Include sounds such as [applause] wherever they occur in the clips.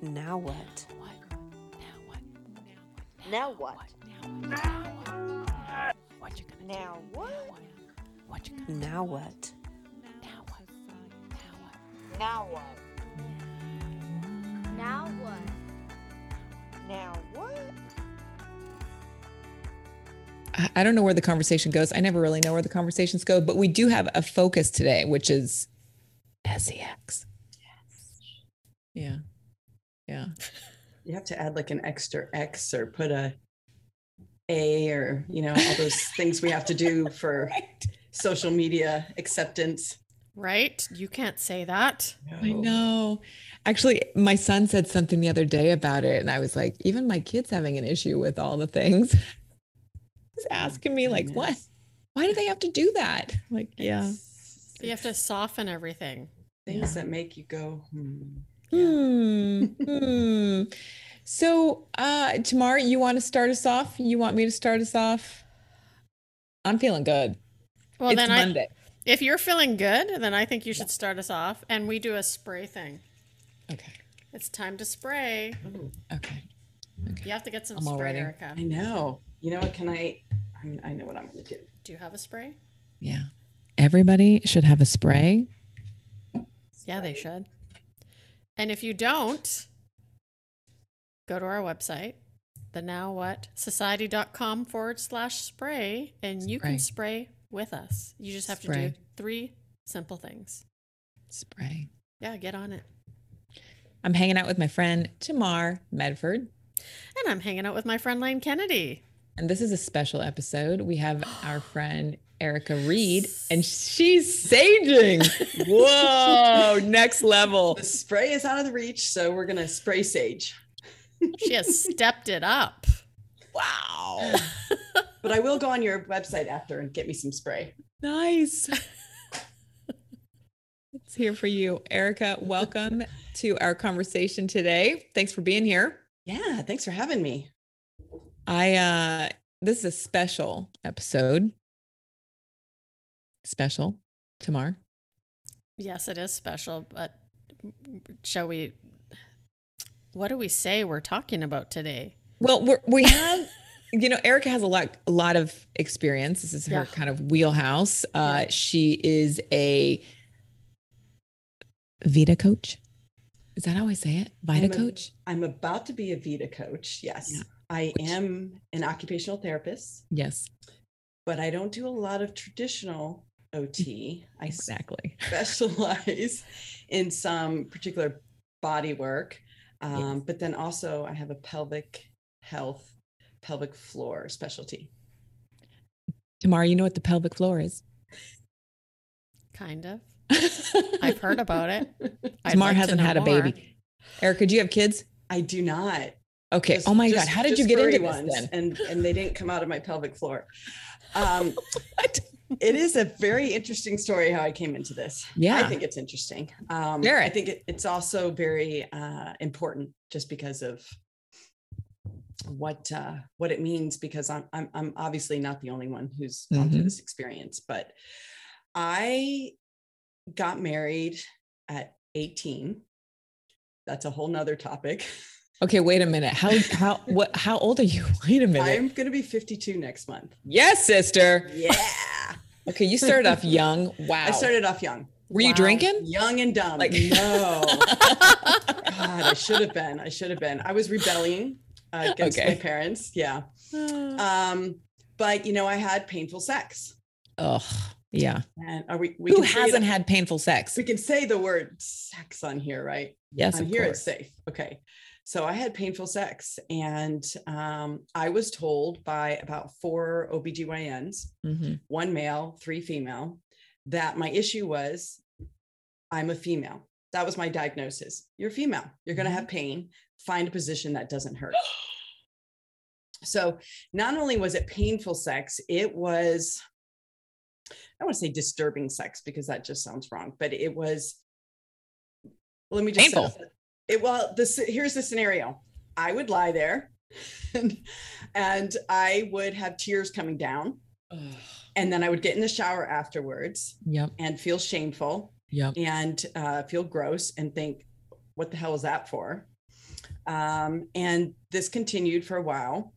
Now what? Now what? What you gonna Now what? What you gonna Now what? now what? Now what? Now what? Now what? Now what? I- I don't know where the conversation goes. I never really know where the conversations go, but we do have a focus today, which is sex. Yeah. Yeah. You have to add like an extra X or put a A or, you know, all those [laughs] things we have to do for social media acceptance. Right? You can't say that. I know. Actually, my son said something the other day about it, and I was like, even my kid's having an issue with all the things. [laughs] He's asking me, like, what? Why do they have to do that? Like, yeah. It's- You have to soften everything. things that make you go, hmm. Hmm. [laughs] hmm. So, uh, Tamar, you want to start us off? You want me to start us off? I'm feeling good. Well, it's then I, Monday. if you're feeling good, then I think you should start us off and we do a spray thing. Okay. It's time to spray. Okay. Okay. You have to get some I'm spray, ready. Erica. I know. You know what? Can I? I, I know what I'm going to do. Do you have a spray? Yeah. Everybody should have a spray. Yeah, they should. And if you don't, go to our website, the now what society.com forward slash spray, and you can spray with us. You just have to do three simple things. Spray. Yeah, get on it. I'm hanging out with my friend Tamar Medford, And I'm hanging out with my friend Lane Kennedy. and this is a special episode. We have our [gasps] friend Erica Reid, and she's saging. [laughs] Whoa, next level. The spray is out of the reach, so we're going to spray sage. She has [laughs] stepped it up. Wow. [laughs] But I will go on your website after and get me some spray. Nice. It's here for you. Erica, welcome to our conversation today. Thanks for being here. Yeah, thanks for having me. I uh this is a special episode. Special Tamar. Yes, it is special, but shall we? What do we say we're talking about today? Well, we're, we [laughs] have, you know, Erica has a lot, a lot of experience. This is her Yeah. kind of wheelhouse. Uh, She is a Vita coach. Is that how I say it? Vita I'm a- coach. I'm about to be a Vita coach. Yes. Yeah. I Which- am an occupational therapist, Yes, but I don't do a lot of traditional OT. I exactly. [laughs] specialize in some particular body work. Um, But then also, I have a pelvic health, pelvic floor specialty. Tamara, you know what the pelvic floor is? Kind of. [laughs] I've heard about it. I'd Tamar like hasn't know had a more. baby. Erica, do you have kids? I do not. Okay. Just- oh my just- God. How did you get into furry this ones, then? And and they didn't come out of my pelvic floor. Um, [laughs] What? It is a very interesting story how I came into this. Yeah. I think it's interesting. Um, Share I think it, it's also very uh, important just because of what uh, what it means. Because I'm I'm I'm obviously not the only one who's gone through Mhm. this experience, but I got married at 18. That's a whole nother topic. Okay, wait a minute. How how what how old are you? [laughs] Wait a minute. I'm going to be 52 next month. yes, sister. Yeah. Okay, you started off [laughs] young. Wow. I started off young, Were you drinking? young and dumb. Like- no. [laughs] God, I should have been. I should have been. I was rebelling uh, against Okay. my parents. Yeah. [sighs] Um, but you know, I had painful sex. Ugh. Yeah. And are we? we Who hasn't had painful sex? We can say the word sex on here, right? Yes, on here course. it's safe. Okay. So I had painful sex, and um, I was told by about four OBGYNs, Mhm. one male, three female, that my issue was I'm a female. That was my diagnosis. You're female. You're going to have pain. Find a position that doesn't hurt. [gasps] So not only was it painful sex, it was, I don't want to say disturbing sex because that just sounds wrong, but it was, let me just, Painful. It, well, this, here's the scenario. I would lie there and, and I would have tears coming down. And then I would get in the shower afterwards Yep. and feel shameful Yep. and uh, feel gross and think, what the hell is that for? Um, and this continued for a while.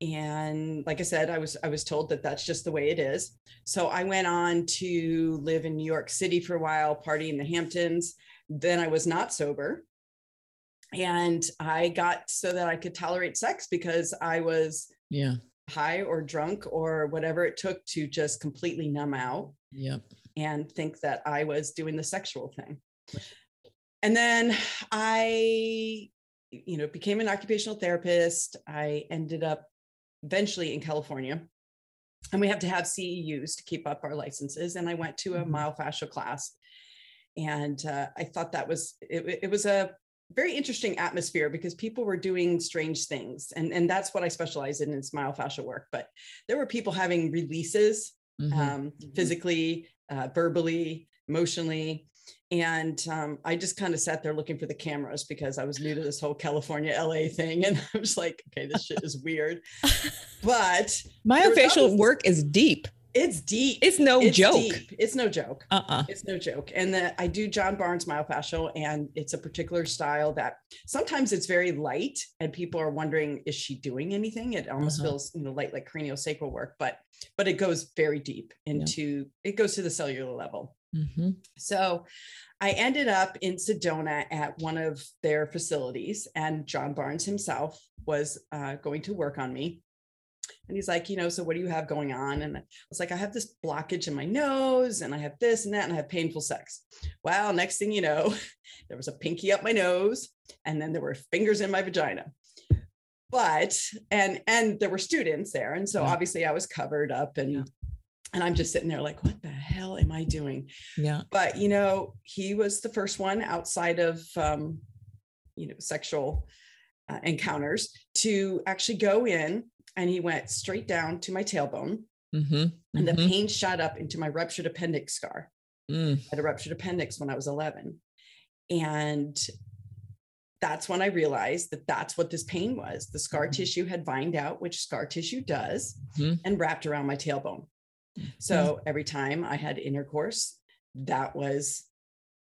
And like I said, I was I was told that that's just the way it is. So I went on to live in New York City for a while, party in the Hamptons. Then I was not sober. And I got so that I could tolerate sex because I was Yeah. high or drunk or whatever it took to just completely numb out Yep. and think that I was doing the sexual thing. And then I, you know, became an occupational therapist. I ended up eventually in California. And we have to have CEUs to keep up our licenses. And I went to a Mhm. myofascial class. And uh, I thought that was, it, it was a very interesting atmosphere because people were doing strange things. And, and that's what I specialize in is myofascial work. But there were people having releases Mhm. um, Mhm. physically, uh, verbally, emotionally. And um, I just kind of sat there looking for the cameras because I was new to this whole California LA thing. And [laughs] I was like, okay, this shit is weird. [laughs] But Myofascial others- work is deep. It's deep. It's no It's joke. deep. It's no joke. Uh-uh. It's no joke. And that I do John Barnes myofascial, and it's a particular style that sometimes it's very light, and people are wondering, is she doing anything? It almost Uh-huh. feels, you know, light like craniosacral work, but but it goes very deep into it goes to the cellular level. Mhm. So I ended up in Sedona at one of their facilities, and John Barnes himself was uh, going to work on me. And he's like, you know, so what do you have going on? And I was like, I have this blockage in my nose, and I have this and that, and I have painful sex. Well, next thing you know, [laughs] there was a pinky up my nose, and then there were fingers in my vagina. But and and there were students there, and so Yeah. obviously I was covered up, and Yeah. and I'm just sitting there like, what the hell am I doing? Yeah. but you know he was the first one outside of um, you know sexual uh, encounters to actually go in and he went straight down to my tailbone Mhm. and the Mhm. pain shot up into my ruptured appendix scar Mm. I had a ruptured appendix when i was 11 and that's when i realized that that's what this pain was the scar Mhm. tissue had vined out which scar tissue does Mhm. and wrapped around my tailbone so every time i had intercourse that was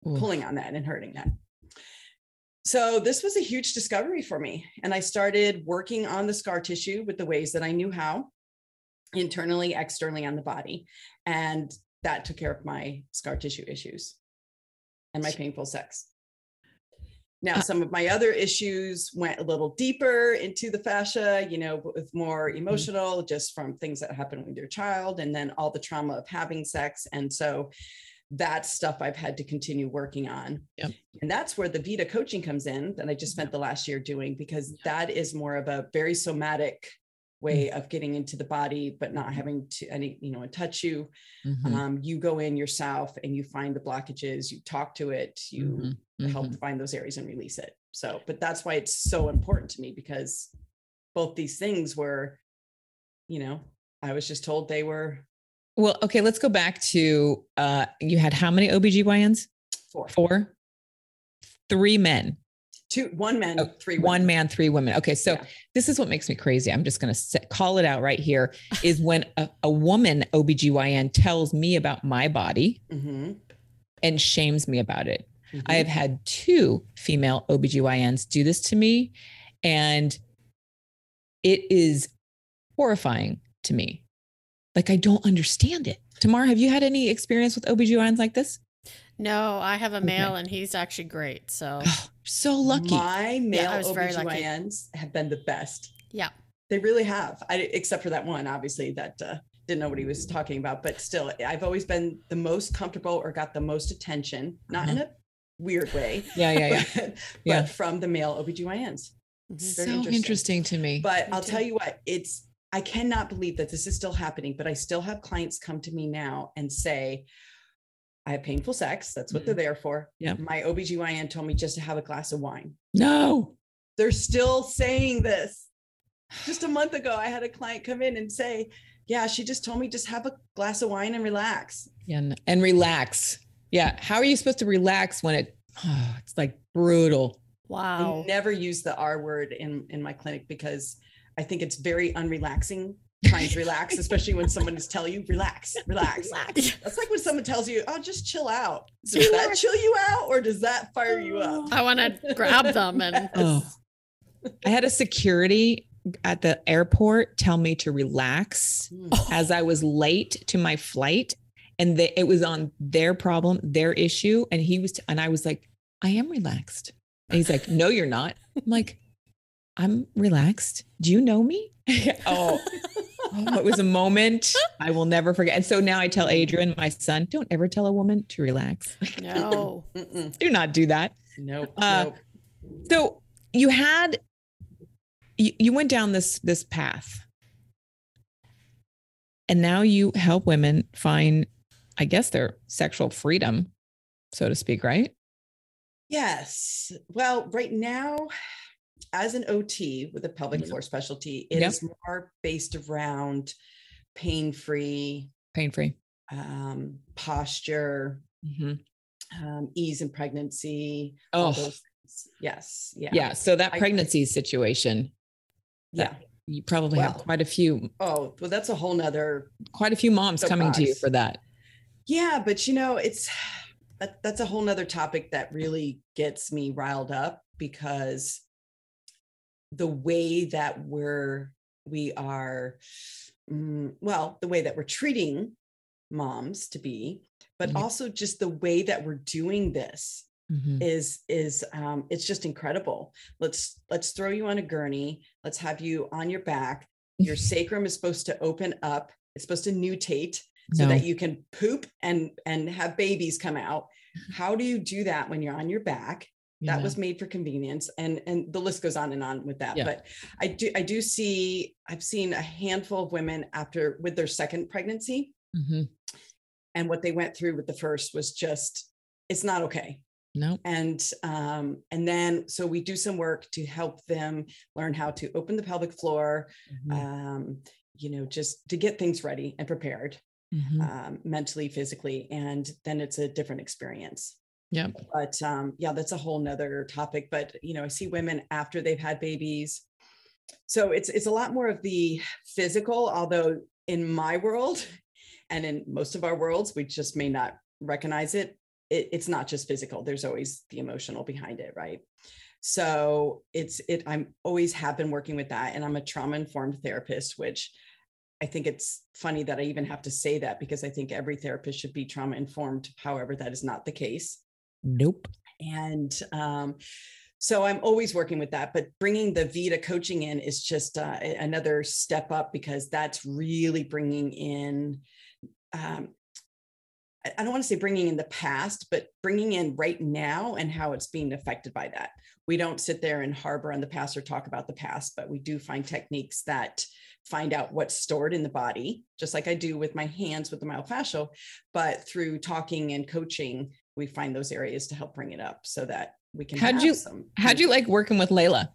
Oof. pulling on that and hurting that. So this was a huge discovery for me. And I started working on the scar tissue with the ways that I knew how, internally, externally on the body. And that took care of my scar tissue issues and my painful sex. Now, Uh, some of my other issues went a little deeper into the fascia, you know, with more emotional, just from things that happened with your child, and then all the trauma of having sex. And so that's stuff I've had to continue working on. Yep. And that's where the Vita coaching comes in that I just spent the last year doing because that is more of a very somatic way of getting into the body, but not having to any, you know, touch you. Mhm. Um, you go in yourself and you find the blockages, you talk to it, you Mhm. help find those areas and release it. So, but that's why it's so important to me because both these things were, you know, I was just told they were Well, okay, let's go back to uh you had how many OBGYNs? four, Four? Three men. two, one man, Oh, three, One women. man, three women. Okay, so Yeah. this is what makes me crazy. I'm just going to call it out right here is when a, a woman OBGYN tells me about my body Mhm, and shames me about it. mhm. I have had two female OBGYNs do this to me, and it is horrifying to me. Like, I don't understand it. Tamar, have you had any experience with OBGYNs like this? No, I have a Okay. male and he's actually great. So Oh, [sighs] so lucky. My male I was lucky. OBGYNs have been the best. yeah. They really have. I, except for that one, obviously, that uh, didn't know what he was talking about. But still, I've always been the most comfortable or got the most attention, not in a weird way, [laughs] yeah, yeah, yeah. [laughs] but, Yeah. from the male OBGYNs. Mhm. So interesting. interesting. to me. But Me I'll too. tell you what, it's I cannot believe that this is still happening, but I still have clients come to me now and say, I have painful sex. That's what they're mm-hmm. there for. Yeah. My OBGYN told me just to have a glass of wine. no. They're still saying this. Just a month ago, I had a client come in and say, Yeah, she just told me just have a glass of wine and relax. Yeah, and, and relax. Yeah. How are you supposed to relax when it, oh, [sighs] it's like brutal? Wow. I never use the R word in, in my clinic because I think it's very unrelaxing trying to relax, especially when someone is telling you, relax, relax. That's like when someone tells you, oh, just chill out. Does that chill you out or does that fire you up? I want to grab them and [laughs] Oh, I had a security at the airport tell me to relax Mm. as I was late to my flight, and they, it was on their problem, their issue, and he was, and I was like, I am relaxed. And he's like, No, you're not. I'm like, I'm relaxed. Do you know me? [laughs] oh, oh, it was a moment I will never forget. And so now I tell Adrian, my son, don't ever tell a woman to relax. No. [laughs] Do not do that. Nope. Uh, nope. So you had you, you went down this this path. And now you help women find, I guess, their sexual freedom, so to speak, right? Yes. Well, right now, as an OT with a pelvic floor specialty, it is Yep. more based around pain free, Pain free. um, posture, um, ease in pregnancy. Oh, yes. Yeah. yeah. So that I- pregnancy situation, Yeah. you probably have quite a few, Oh, well, that's a whole nother quite a few moms coming to you for that. Yeah, but you know, it's [sighs] that, that's a whole nother topic that really gets me riled up because the way that we're we are mm, well, the way that we're treating moms to be, but Yeah. also just the way that we're doing this Mhm. is is um it's just incredible. Let's let's throw you on a gurney, let's have you on your back. Your [laughs] sacrum is supposed to open up, it's supposed to nutate so No. that you can poop and and have babies come out [laughs] how do you do that when you're on your back that Yeah. was made for convenience and and the list goes on and on with that Yeah. but i do i do see i've seen a handful of women after with their second pregnancy Mhm. and what they went through with the first was just it's not okay no. and um and then so we do some work to help them learn how to open the pelvic floor Mhm. um you know just to get things ready and prepared Mhm. um, mentally, physically, and then it's a different experience. Yep. But um, yeah, that's a whole nother topic. But you know, I see women after they've had babies. So it's it's a lot more of the physical, although in my world [laughs] and in most of our worlds, we just may not recognize it. it it's not just physical, there's always the emotional behind it, right? So it's it, I'm always have been working with that. And I'm a trauma-informed therapist, which I think it's funny that I even have to say that because I think every therapist should be trauma informed. However, that is not the case. Nope. And um, so I'm always working with that. But bringing the Vita coaching in is just uh, another step up because that's really bringing in. Um, I don't want to say bringing in the past, but bringing in right now and how it's being affected by that. We don't sit there and harbor on the past or talk about the past, but we do find techniques that find out what's stored in the body, just like I do with my hands with the myofascial. But through talking and coaching, we find those areas to help bring it up so that we can. How'd have you- Some How'd you like working with Layla?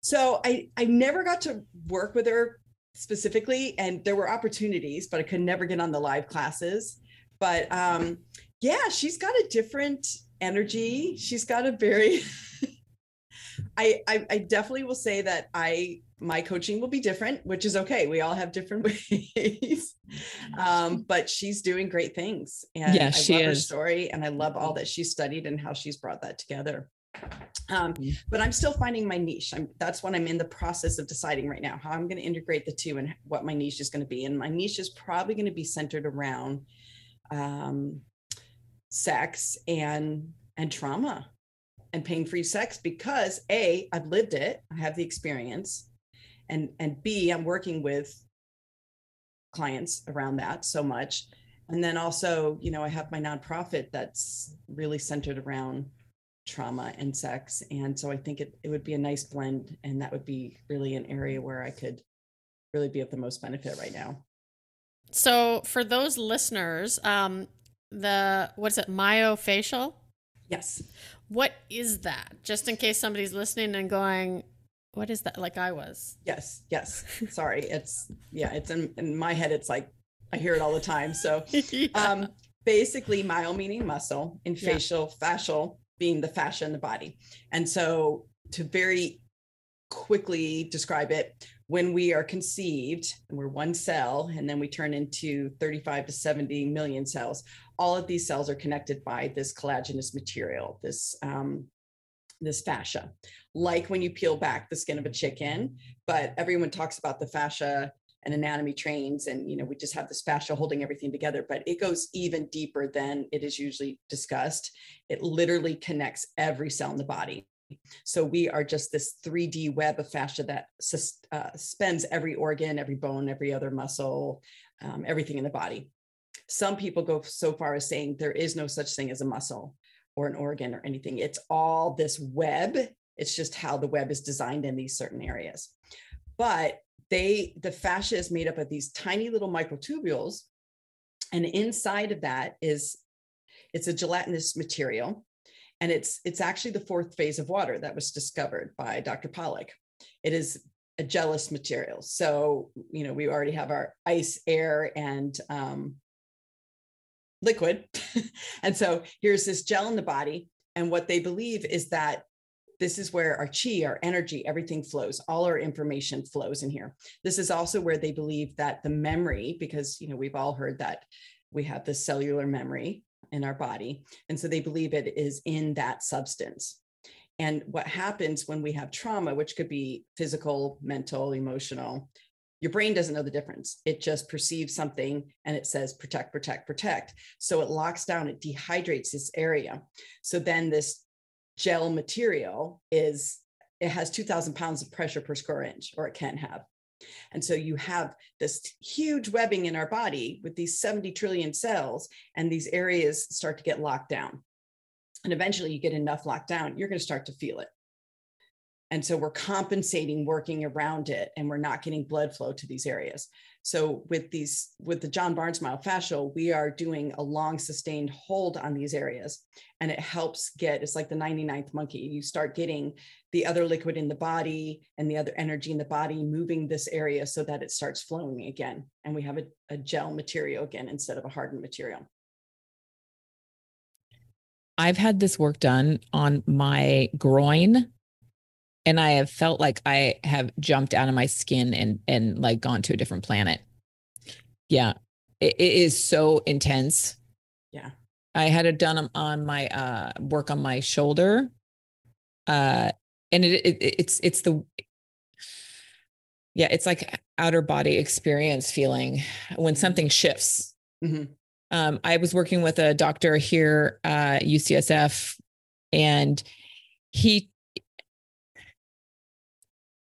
so I I never got to work with her specifically, and there were opportunities, but I could never get on the live classes. But um, yeah, she's got a different energy. She's got a very. [laughs] I, I I definitely will say that I my coaching will be different, which is okay. We all have different [laughs] ways. Um, but she's doing great things, and Yeah, I she love her is. story, and I love all that she's studied and how she's brought that together. Um, but I'm still finding my niche. I'm that's what I'm in the process of deciding right now how I'm going to integrate the two and what my niche is going to be. And my niche is probably going to be centered around um, sex and and trauma and pain-free sex because a I've lived it. I have the experience, and and b I'm working with clients around that so much. And then also, you know, I have my nonprofit that's really centered around trauma and sex. And so I think it, it would be a nice blend. And that would be really an area where I could really be of the most benefit right now. So for those listeners, um, the what is it, myofascial? Yes. What is that? Just in case somebody's listening and going, "What is that?" Like I was. Yes. Yes. Sorry. It's, yeah, it's in, in my head. It's like, I hear it all the time. So [laughs] Yeah. um, basically myo meaning muscle and Yeah. facial fascial being the fascia in the body and so to very quickly describe it when we are conceived and we're one cell and then we turn into 35 to 70 million cells all of these cells are connected by this collagenous material this um, this fascia, like when you peel back the skin of a chicken. But everyone talks about the fascia and anatomy trains, and you know, we just have this fascia holding everything together, but it goes even deeper than it is usually discussed. It literally connects every cell in the body. So we are just this 3D web of fascia that uh, spends every organ, every bone, every other muscle, um, everything in the body. Some people go so far as saying there is no such thing as a muscle or an organ or anything. It's all this web. It's just how the web is designed in these certain areas. But they, the fascia is made up of these tiny little microtubules. And inside of that is, it's a gelatinous material. And it's, it's actually the fourth phase of water that was discovered by Dr. Pollack. It is a gelous material. So, you know, we already have our ice, air, and um, liquid. [laughs] and so here's this gel in the body. And what they believe is that this is where our chi, our energy, everything flows. All our information flows in here. This is also where they believe that the memory, because you know we've all heard that we have the cellular memory in our body, and so they believe it is in that substance. And what happens when we have trauma, which could be physical, mental, emotional, your brain doesn't know the difference. It just perceives something and it says protect, protect, protect. So it locks down, it dehydrates this area. So then this gel material is, it has 2000 pounds of pressure per square inch, or it can have. And so you have this huge webbing in our body with these 70 trillion cells, and these areas start to get locked down. And eventually you get enough locked down, you're going to start to feel it. And so we're compensating working around it and we're not getting blood flow to these areas. So with these, with the John Barnes myofascial, we are doing a long sustained hold on these areas. And it helps get, it's like the 99th monkey. You start getting the other liquid in the body and the other energy in the body moving this area so that it starts flowing again. And we have a, a gel material again instead of a hardened material. I've had this work done on my groin and I have felt like I have jumped out of my skin and and like gone to a different planet. Yeah. It, it is so intense. Yeah. I had it done on my uh work on my shoulder. Uh and it, it it's it's the yeah, it's like outer body experience feeling when something shifts. Mhm. Um, I was working with a doctor here, uh, UCSF, and he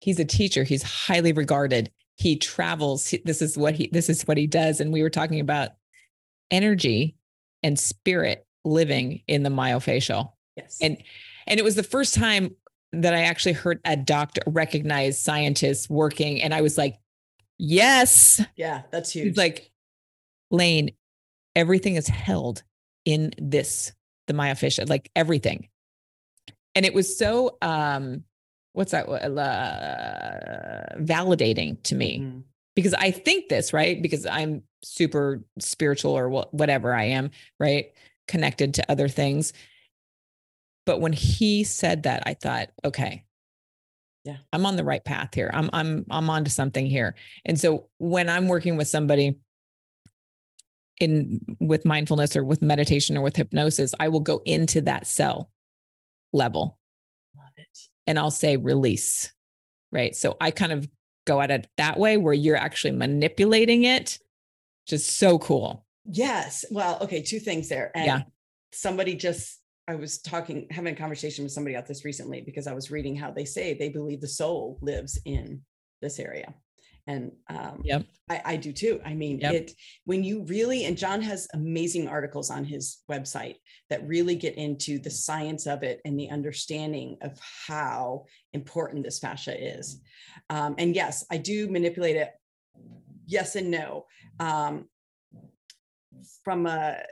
he's a teacher. He's highly regarded. He travels. This is what he this is what he does. And we were talking about energy and spirit living in the myofascial. Yes. And and it was the first time that I actually heard a doctor recognize scientists working. And I was like, yes. yeah, that's huge. He's like, Lane, everything is held in this, the myofascia, like everything. And it was so um, what's that? Uh, validating to me Mhm. because I think this, right? Because I'm super spiritual or wha- whatever I am, right? Connected to other things. But when he said that, I thought, okay, Yeah. I'm on the right path here. I'm I'm I'm onto something here. And so when I'm working with somebody in with mindfulness or with meditation or with hypnosis, I will go into that cell level. And I'll say release. Right. So I kind of go at it that way where you're actually manipulating it. Just so cool. Yes. Well, okay, two things there. And Yeah. somebody just I was talking, having a conversation with somebody about this recently because I was reading how they say they believe the soul lives in this area. And um, Yep. I, I do too. I mean, Yep. it when you really and John has amazing articles on his website that really get into the science of it and the understanding of how important this fascia is. Um, and yes, I do manipulate it. Yes and no. Um, from a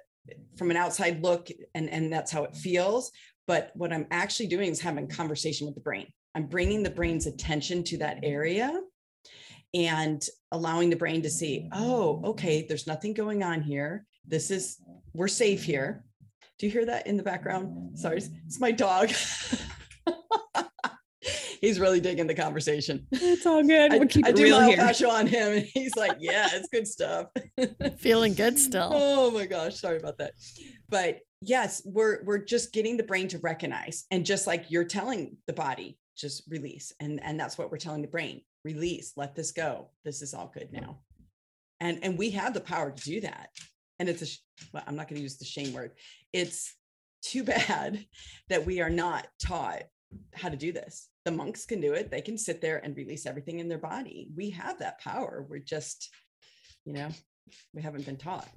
from an outside look, and and that's how it feels. But what I'm actually doing is having a conversation with the brain. I'm bringing the brain's attention to that area and allowing the brain to see, oh, okay, there's nothing going on here. This is, we're safe here. Do you hear that in the background? Sorry, it's- my dog. [laughs] He's really digging the conversation. It's all good. I, We'll keep I it do real my here. on him, and he's like, "Yeah, it's good stuff." [laughs] Feeling good still. oh my gosh, sorry about that. But yes, we're we're just getting the brain to recognize, and just like you're telling the body, just release, and and that's what we're telling the brain: release, let this go. This is all good now, and and we have the power to do that. And it's a well, I'm not going to use the shame word. It's too [laughs] bad that we are not taught how to do this. The monks can do it. They can sit there and release everything in their body. We have that power. We're just, you know, we haven't been taught.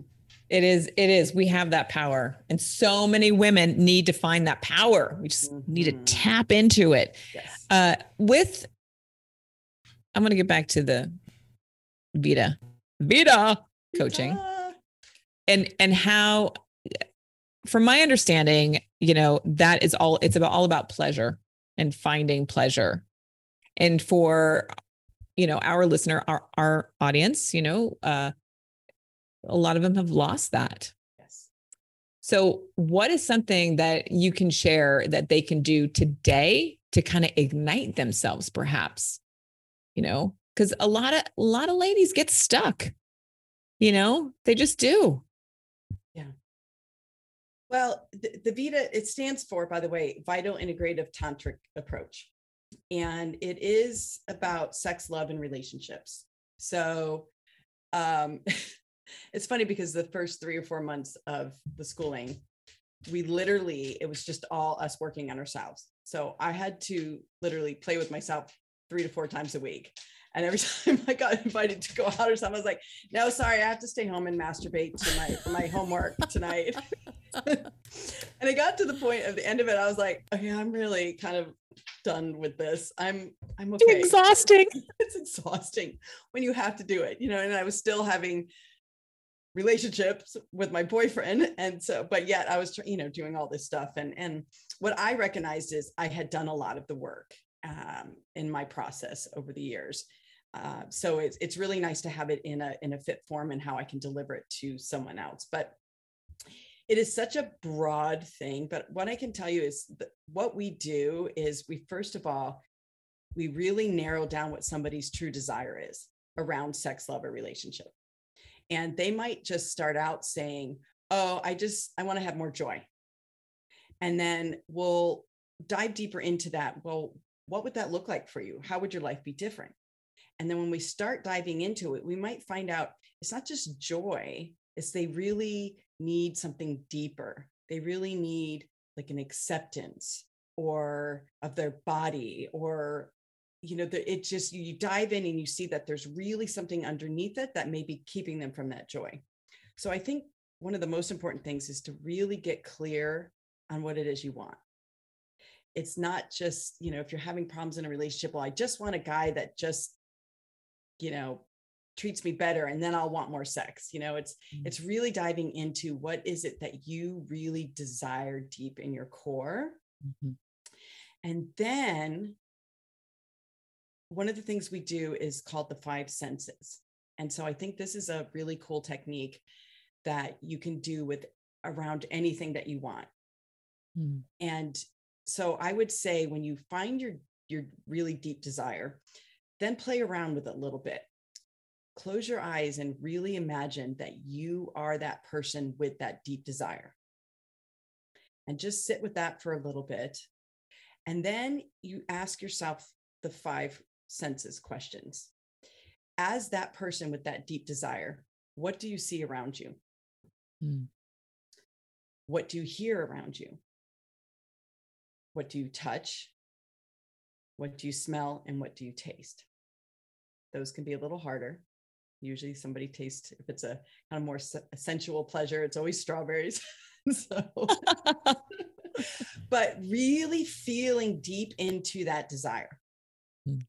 It is, it is. We have that power. And so many women need to find that power. We just need to Mhm. tap into it. Yes. Uh, with, I'm going to get back to the Vita, Vita coaching. Ah, and and how from my understanding you know that is all it's about all about pleasure and finding pleasure and for you know our listener our our audience you know uh a lot of them have lost that Yes. so what is something that you can share that they can do today to kind of ignite themselves perhaps you know because a lot of a lot of ladies get stuck you know they just do Yeah. Well, the, the Vita, it stands for, by the way, Vital Integrative Tantric Approach. And it is about sex, love, and relationships. So um, [laughs] it's funny because the first three or four months of the schooling, we literally, it was just all us working on ourselves. So I had to literally play with myself three to four times a week. And every [laughs] time I got invited to go out or something, I was like, no, sorry, I have to stay home and masturbate to my, for my homework tonight. [laughs] and it got to the point of the end of it, I was like, okay, I'm really kind of done with this. I'm I'm okay. exhausting [laughs] It's exhausting when you have to do it, you know. And I was still having relationships with my boyfriend, and so, but yet I was, you know, doing all this stuff. And and what I recognized is I had done a lot of the work um, in my process over the years. Uh, so it's it's really nice to have it in a in a fit form and how I can deliver it to someone else. But it is such a broad thing but what i can tell you is what we do is we first of all we really narrow down what somebody's true desire is around sex love or relationship and they might just start out saying oh i just i want to have more joy and then we'll dive deeper into that well what would that look like for you? How would your life be different? And then when we start diving into it we might find out it's not just joy it's they really need something deeper. They really need like an acceptance or of their body or you know the, it just you dive in and you see that there's really something underneath it that may be keeping them from that joy. So i think one of the most important things is to really get clear on what it is you want it's not just you know if you're having problems in a relationship well i just want a guy that just you know treats me better and then I'll want more sex. You know, it's Mm. it's really diving into what is it that you really desire deep in your core. Mhm. And then one of the things we do is called the five senses. And so I think this is a really cool technique that you can do with around anything that you want. Mm. And so I would say when you find your your really deep desire, then play around with it a little bit close your eyes and really imagine that you are that person with that deep desire. And just sit with that for a little bit. And then you ask yourself the five senses questions. As that person with that deep desire, what do you see around you? Mm. What do you hear around you? What do you touch? What do you smell? And what do you taste? Those can be a little harder usually somebody tastes if it's a kind of more se- sensual pleasure it's always strawberries [laughs] so [laughs] but really feeling deep into that desire Mm.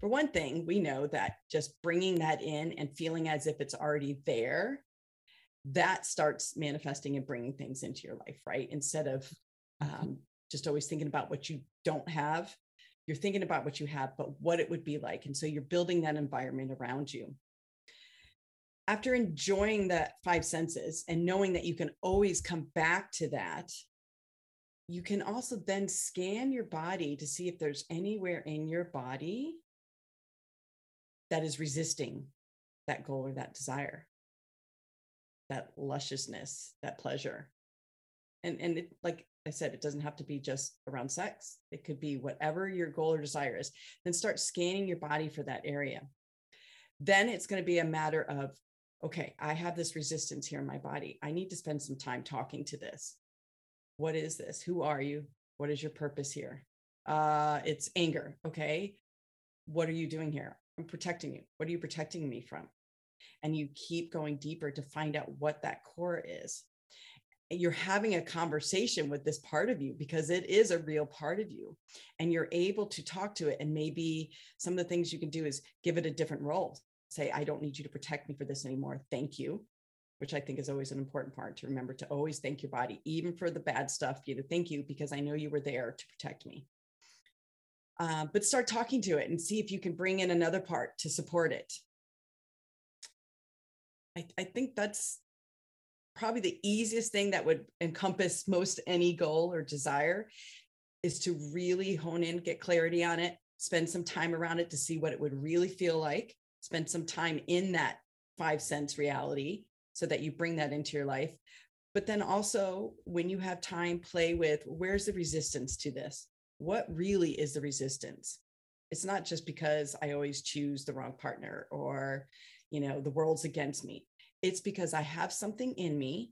for one thing we know that just bringing that in and feeling as if it's already there that starts manifesting and bringing things into your life right instead of um, just always thinking about what you don't have you're thinking about what you have but what it would be like and so you're building that environment around you after enjoying the five senses and knowing that you can always come back to that, you can also then scan your body to see if there's anywhere in your body that is resisting that goal or that desire, that lusciousness, that pleasure. And and it, like I said, it doesn't have to be just around sex. It could be whatever your goal or desire is. Then start scanning your body for that area. Then it's going to be a matter of, okay, I have this resistance here in my body. I need to spend some time talking to this. What is this? Who are you? What is your purpose here? Uh, it's anger. Okay. What are you doing here? I'm protecting you. What are you protecting me from? And you keep going deeper to find out what that core is. You're having a conversation with this part of you because it is a real part of you. And you're able to talk to it. And maybe some of the things you can do is give it a different role. Say, I don't need you to protect me for this anymore. Thank you. Which I think is always an important part to remember to always thank your body, even for the bad stuff. You to thank you because I know you were there to protect me. Uh, but start talking to it and see if you can bring in another part to support it. I, I think that's probably the easiest thing that would encompass most any goal or desire is to really hone in, get clarity on it, spend some time around it to see what it would really feel like, spend some time in that five sense reality so that you bring that into your life. But then also, when you have time, play with where's the resistance to this? What really is the resistance? It's not just because I always choose the wrong partner or, you know, the world's against me. It's because I have something in me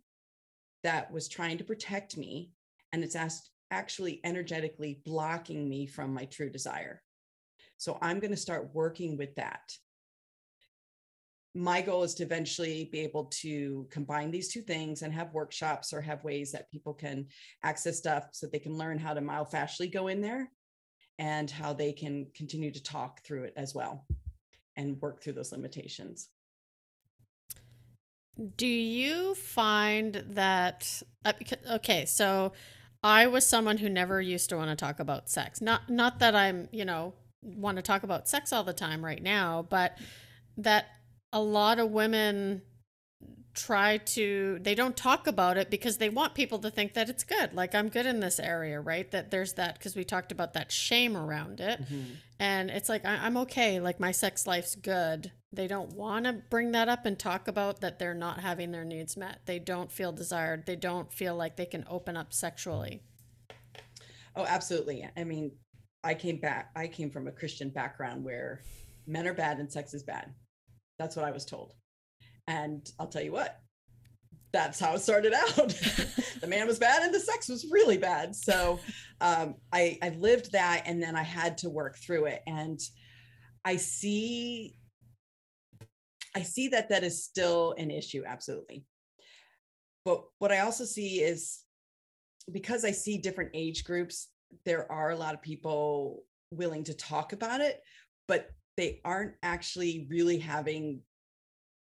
that was trying to protect me and it's asked, actually energetically blocking me from my true desire. So I'm going to start working with that. My goal is to eventually be able to combine these two things and have workshops or have ways that people can access stuff so they can learn how to myofascially go in there and how they can continue to talk through it as well and work through those limitations. Do you find that uh, okay, so I was someone who never used to want to talk about sex. Not not that I'm, you know, want to talk about sex all the time right now, but that a lot of women try to they don't talk about it because they want people to think that it's good. Like i'm good in this area right? That there's that because we talked about that shame around it. Mm-hmm. And it's like I, i'm okay. Like my sex life's good. They don't want to bring that up and talk about that they're not having their needs met. They don't feel desired. They don't feel like they can open up sexually. Oh, absolutely. I mean, I came back, I came from a Christian background where men are bad and sex is bad. That's what I was told. And I'll tell you what, that's how it started out. [laughs] the man was bad and the sex was really bad. So um, I, I lived that and then I had to work through it. And I see, I see that that is still an issue. Absolutely. But what I also see is because I see different age groups, there are a lot of people willing to talk about it, but they aren't actually really having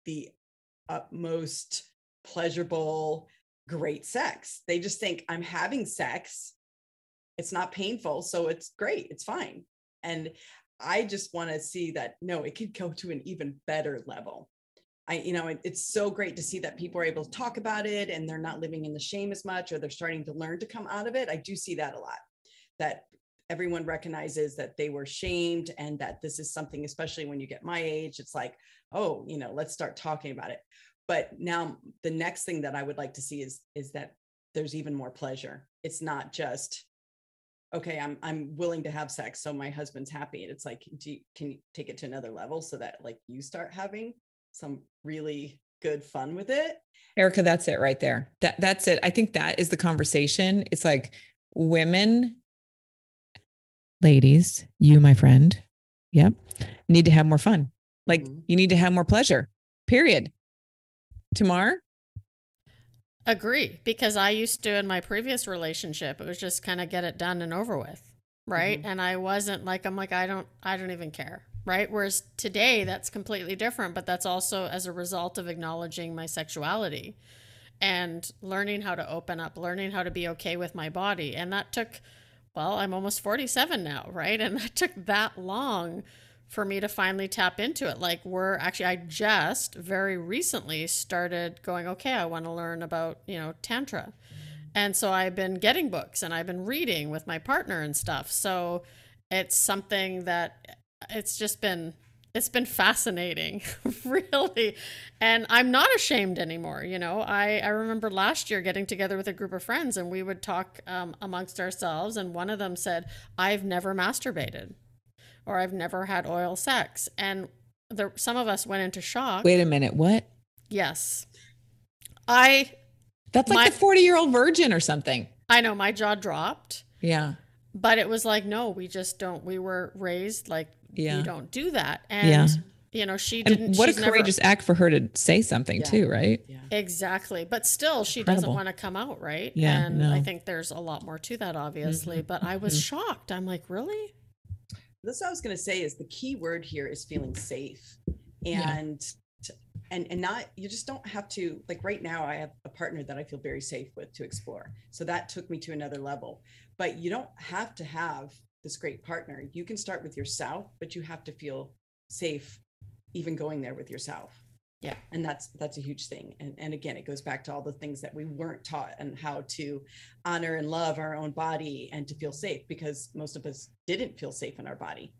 the utmost pleasurable, great sex. They just think I'm having sex. It's not painful. So it's great. It's fine. And I just want to see that no, it could go to an even better level. I, you know, it, it's so great to see that people are able to talk about it and they're not living in the shame as much or they're starting to learn to come out of it. I do see that a lot that everyone recognizes that they were shamed and that this is something, especially when you get my age, it's like, oh, you know, let's start talking about it. But now the next thing that I would like to see is is that there's even more pleasure. It's not just okay i'm i'm willing to have sex so my husband's happy and it's like you, can you take it to another level so that like you start having some really good fun with it Erica, that's it right there. That that's it. I think that is the conversation. It's like women, ladies, you, my friend, yep, need to have more fun. Like Mhm. you need to have more pleasure. Period. Tamar, Agree, because I used to in my previous relationship, it was just kind of get it done and over with, right? And I wasn't like I'm like I don't I don't even care, right? Whereas today that's completely different, but that's also as a result of acknowledging my sexuality and learning how to open up, learning how to be okay with my body. And that took well, I'm almost 47 now, right? And [laughs] that took that long for me to finally tap into it. Like we're actually, I just very recently started going, okay, I want to learn about, you know, Tantra. And so I've been getting books and I've been reading with my partner and stuff. So it's something that it's just been, it's been fascinating, [laughs] really. And I'm not ashamed anymore. You know, I, I remember last year getting together with a group of friends and we would talk um, amongst ourselves. And one of them said, I've never masturbated or I've never had oil sex. And the, some of us went into shock. Wait a minute. What? Yes. I That's like My- the 40 year old virgin or something. I know my jaw dropped, Yeah. but it was like, no, we just don't. We were raised like Yeah. you don't do that. And Yeah. you know, she didn't. And what a she's never- courageous act for her to say something Yeah. too, right? Yeah. Exactly. But still, she doesn't want to come out, right? Yeah, And no. I think there's a lot more to that, obviously. But I was mhm. shocked. I'm like, really? That's what I was going to say is the key word here is feeling safe and t- and and not you just don't have to like right now I have a partner that I feel very safe with to explore. So that took me to another level. But you don't have to have this great partner. You can start with yourself, but you have to feel safe even going there with yourself. Yeah. And that's that's a huge thing. And and again, it goes back to all the things that we weren't taught and how to honor and love our own body and to feel safe because most of us didn't feel safe in our body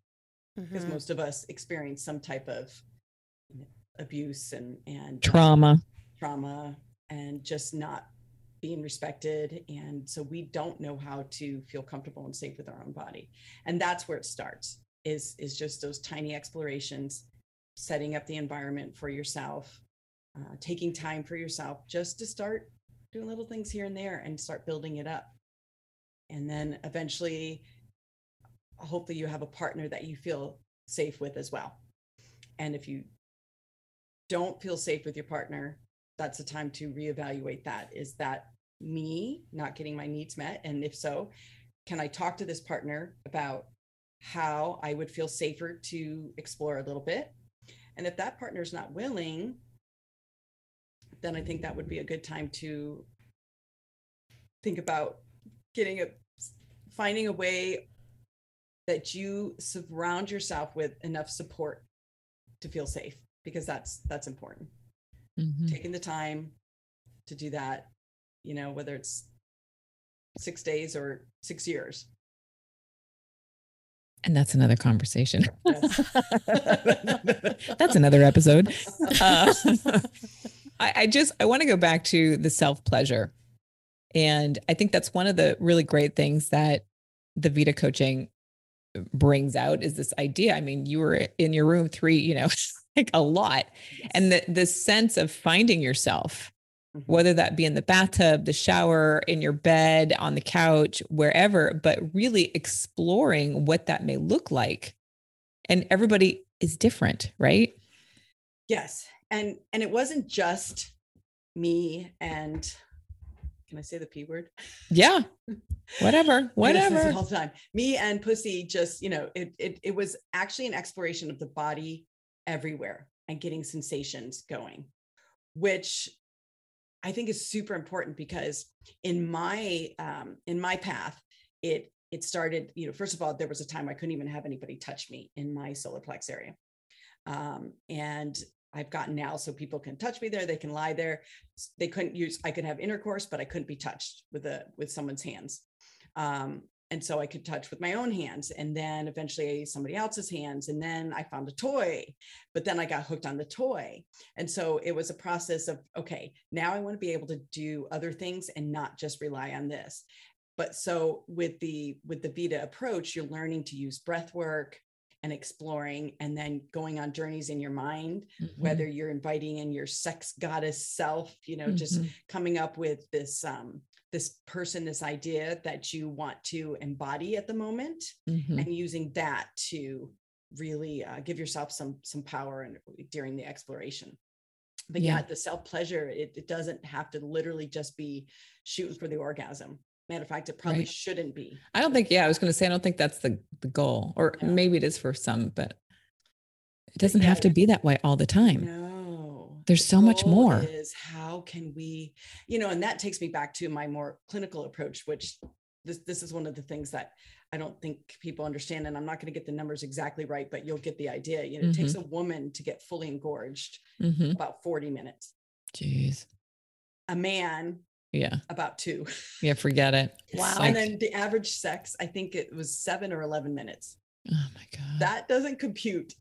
because Mhm. most of us experience some type of abuse and and Trauma. trauma and just not being respected and so we don't know how to feel comfortable and safe with our own body. And that's where it starts is is just those tiny explorations setting up the environment for yourself uh, taking time for yourself just to start doing little things here and there and start building it up. And then eventually hopefully you have a partner that you feel safe with as well. And if you don't feel safe with your partner that's a time to reevaluate that. Is that me not getting my needs met? And if so can i talk to this partner about how i would feel safer to explore a little bit? And if that partner is not willing then i think that would be a good time to think about getting a finding a way that you surround yourself with enough support to feel safe because that's that's important Mhm. taking the time to do that you know whether it's six days or six years And that's another conversation. [laughs] Yes. [laughs] that's another episode. [laughs] Uh, I, I just I want to go back to the self pleasure, and I think that's one of the really great things that the Vita coaching brings out is this idea. I mean, you were in your room three, you know, like a lot, and the the sense of finding yourself, Mhm. whether that be in the bathtub, the shower, in your bed, on the couch, wherever, but really exploring what that may look like. And everybody is different, right? yes and and it wasn't just me and can i say the p word Yeah. [laughs] Whatever. I listen to it Whatever. the time. Me and Pussy just, you know, it, it it was actually an exploration of the body everywhere and getting sensations going, which I think is super important because in my um in my path, it it started, you know, first of all, there was a time I couldn't even have anybody touch me in my solar plex area. Um, and I've gotten now so people can touch me there, they can lie there. They couldn't use, I could have intercourse, but I couldn't be touched with a with someone's hands um, and so I could touch with my own hands, and then eventually somebody else's hands, and then I found a toy, but then I got hooked on the toy, and so it was a process of okay, now I want to be able to do other things and not just rely on this. But so with the with the Vita approach, you're learning to use breath work and exploring, and then going on journeys in your mind, Mm-hmm. whether you're inviting in your sex goddess self, you know, just Mhm. coming up with this um this person this idea that you want to embody at the moment Mhm. and using that to really uh, give yourself some some power and during the exploration but yeah, Yeah. the self pleasure it, it doesn't have to literally just be shooting for the orgasm matter of fact it probably Right. shouldn't be I don't think, yeah, I was going to say, I don't think that's the, the goal, or No. maybe it is for some, but it doesn't yeah, have to be that way all the time. no There's the so much more. is how can we you know and that takes me back to my more clinical approach which this this is one of the things that i don't think people understand and i'm not going to get the numbers exactly right but you'll get the idea you know it takes a woman to get fully engorged hmm about 40 minutes Jeez. a man Yeah. about two Yeah. Forget it. Wow. like- and then the average sex i think it was seven or 11 minutes oh my God. that doesn't compute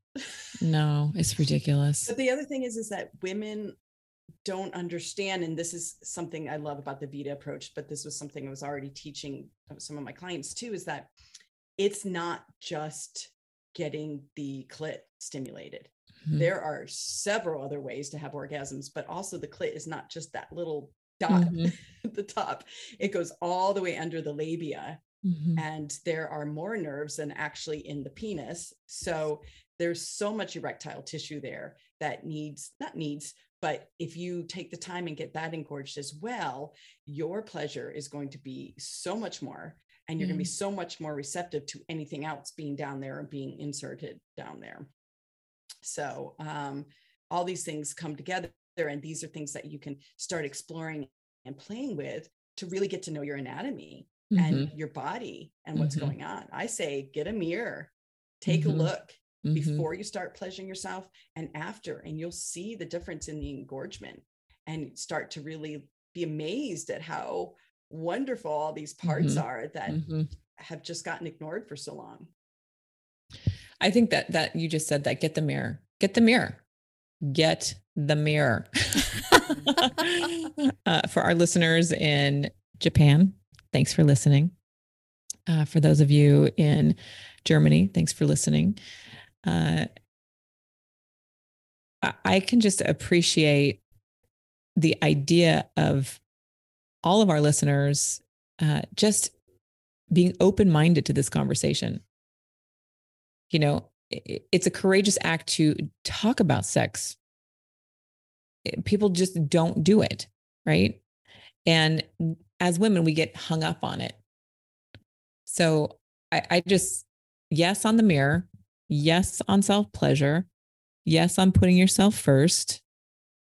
No, it's ridiculous. But the other thing is, is that women don't understand, and this is something I love about the Vita approach, but this was something I was already teaching some of my clients too, is that it's not just getting the clit stimulated. Mhm. There are several other ways to have orgasms, but also the clit is not just that little dot Mhm. [laughs] at the top. It goes all the way under the labia Mhm. and there are more nerves than actually in the penis. So there's so much erectile tissue there that needs, not needs, but if you take the time and get that engorged as well, your pleasure is going to be so much more. And you're going to be so much more receptive to anything else being down there and being inserted down there. So um, all these things come together, and these are things that you can start exploring and playing with to really get to know your anatomy Mhm. and your body and what's Mhm. going on. I say get a mirror, take Mhm. a look Mhm. before you start pleasuring yourself and after, and you'll see the difference in the engorgement and start to really be amazed at how wonderful all these parts Mhm. are that Mhm. have just gotten ignored for so long. I think that that you just said that get the mirror. Get the mirror. Get the mirror. [laughs] uh, for our listeners in Japan, thanks for listening. Uh, for those of you in Germany, thanks for listening. Uh, I, can just appreciate the idea of all of our listeners uh, just being open minded to this conversation. You know it's a courageous act to talk about sex. People just don't do it right? And as women we get hung up on it. So i, I just yes on the mirror yes on self pleasure yes on putting yourself first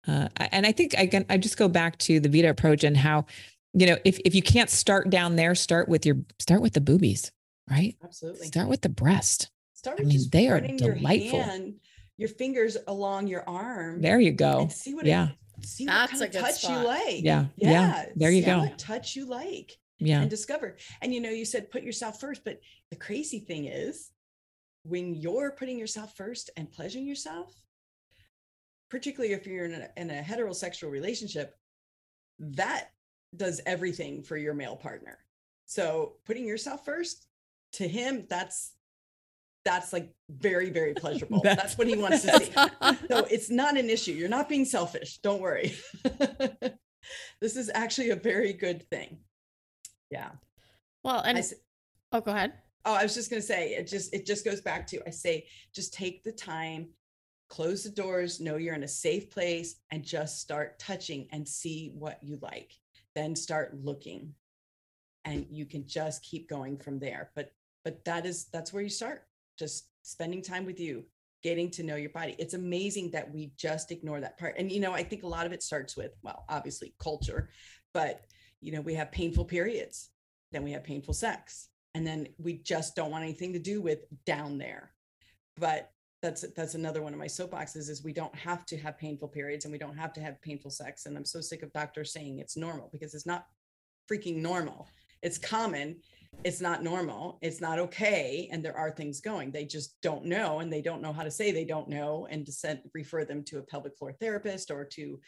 uh, and i think i can i just go back to the vita approach and how you know if, if you can't start down there start with your start with the boobies right Absolutely. start with the breast Start I mean, just they are running your delightful. hand, your fingers along your arm. there you go and see what yeah it, see what That's kind a of touch spot. you like. Yeah, yeah, there you see go. What touch you like yeah and discover. And you know, you said put yourself first, but the crazy thing is when you're putting yourself first and pleasuring yourself, particularly if you're in a, in a heterosexual relationship, that does everything for your male partner. So putting yourself first to him, that's that's like very, very [laughs] pleasurable. that's, what he wants to see. [laughs] So it's not an issue. You're not being selfish. Don't worry. [laughs] this is actually a very good thing. Yeah. well, and s- oh, go ahead. Oh, I was just gonna say it just it just goes back to I say just take the time, close the doors, know you're in a safe place, and just start touching and see what you like. Then start looking. And you can just keep going from there. But but that is that's where you start. Just spending time with you, getting to know your body. It's amazing that we just ignore that part. And you know, I think a lot of it starts with, well, obviously culture, but you know, we have painful periods, then we have painful sex, and then we just don't want anything to do with down there. But that's that's another one of my soapboxes is we don't have to have painful periods and we don't have to have painful sex. And I'm so sick of doctors saying it's normal because it's not freaking normal. It's common. It's not normal. It's not okay. And there are things going. They just don't know. And they don't know how to say they don't know and to send, refer them to a pelvic floor therapist or to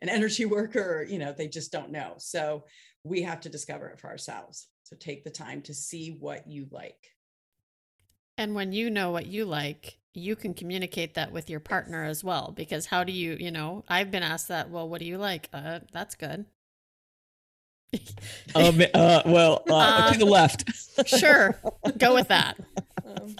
an [laughs] energy worker. Or, you know, they just don't know. So we have to discover it for ourselves. So take the time to see what you like. And when you know what you like, you can communicate that with your partner as well. Because how do you, you know, I've been asked that. Well, what do you like? Uh, that's good. um, uh, well uh, Uh, to the left sure, go with that. [laughs] Um,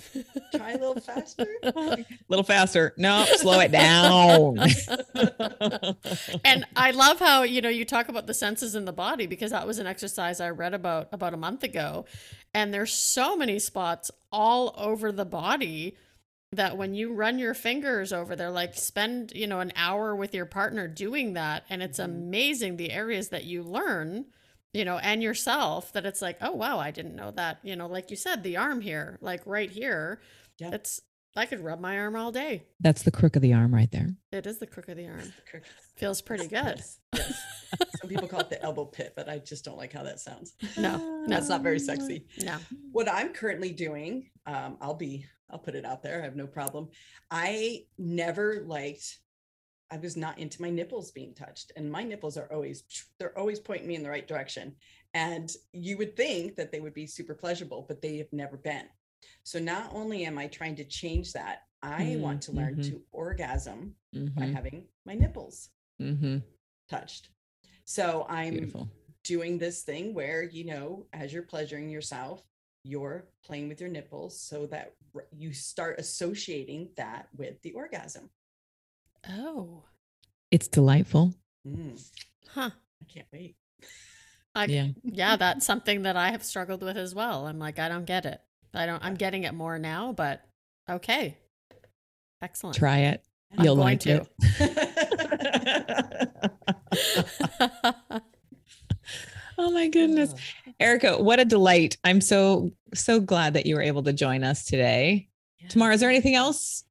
try a little faster. a [laughs] little faster no slow it down [laughs] and I love how you know you talk about the senses in the body because that was an exercise I read about about a month ago, and there's so many spots all over the body that when you run your fingers over there, like spend you know an hour with your partner doing that, and it's Mhm. amazing the areas that you learn. You know, and yourself that it's like, oh wow, I didn't know that. You know, like you said, the arm here, like right here, Yeah. it's I could rub my arm all day. that's the crook of the arm right there It is the crook of the arm. Correct. Feels pretty good. Yes, yes. [laughs] Some people call it the elbow pit, but I just don't like how that sounds. No, [laughs] no, That's not very sexy. no. What I'm currently doing um, I'll be, I'll put it out there. I have no problem. I never liked, I was not into my nipples being touched. And my nipples are always, they're always pointing me in the right direction. And you would think that they would be super pleasurable, but they have never been. So not only am I trying to change that, I want to learn Mhm. to orgasm by Mhm. having my nipples Mhm. touched. So I'm Beautiful. doing this thing where you know as you're pleasuring yourself you're playing with your nipples so that you start associating that with the orgasm Oh. It's delightful. Mm, Huh. i can't wait [laughs] I, Yeah. yeah, that's something that I have struggled with as well. I'm like, I don't get it. I don't. I'm getting it more now, but okay. Excellent. Try it. I'm You'll going like it. [laughs] oh my goodness. [laughs] Erica, what a delight. I'm so so glad that you were able to join us today. Tomorrow, is there anything else?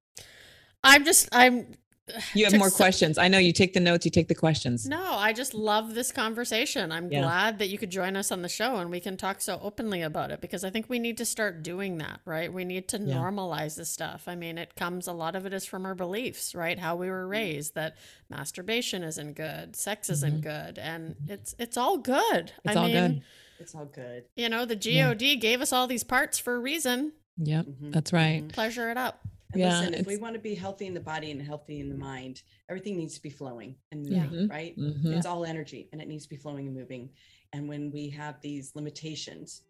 I'm just. I'm. [sighs] You have more so- questions. I know you take the notes, you take the questions. No, I just love this conversation. I'm Yeah. glad that you could join us on the show and we can talk so openly about it because I think we need to start doing that, right? We need to Yeah. normalize this stuff. I mean, it comes a lot of it is from our beliefs, right? How we were raised that masturbation isn't good, sex isn't good, and it's it's all good. Mm-hmm. It's I all mean, good. it's all good you know, the Yeah. God gave us all these parts for a reason. Yep. Mhm, That's right. mhm. Pleasure it up. And Yeah, listen if we want to be healthy in the body and healthy in the mind everything needs to be flowing and Yeah. moving right Mhm. it's all energy and it needs to be flowing and moving and when we have these limitations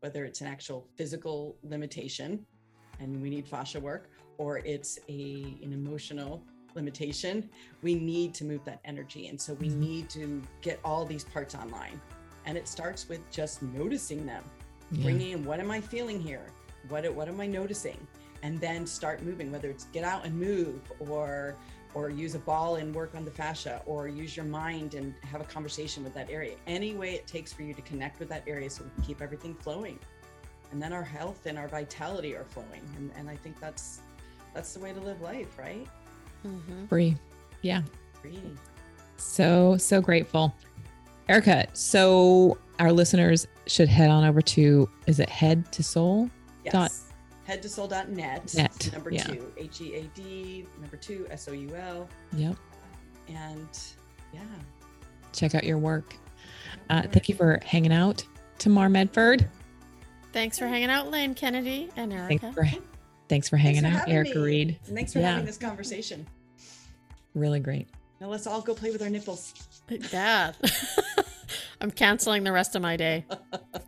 whether it's an actual physical limitation and we need fascia work or it's a an emotional limitation we need to move that energy and so we Mhm. need to get all these parts online and it starts with just noticing them Yeah. bringing in what am i feeling here what what am i noticing and then start moving whether it's get out and move or or use a ball and work on the fascia or use your mind and have a conversation with that area any way it takes for you to connect with that area so we can keep everything flowing and then our health and our vitality are flowing and, and i think that's that's the way to live life right hmm Free. Yeah. Free. So, so grateful. Erica, so our listeners should head on over to, is it head to soul? yes Dot- head to soul.net Net, number yeah. two h-e-a-d number two s-o-u-l Yep. and yeah Check out your work. Uh, thank you for hanging out, Tamar Medford. Thanks for hanging out, Lane Kennedy and Thanks Erica. for, thanks for hanging Thanks for out, having Erica me. Reid. And thanks for Yeah. having this conversation. Really great. Now let's all go play with our nipples. [laughs] Yeah. [laughs] I'm canceling the rest of my day. [laughs]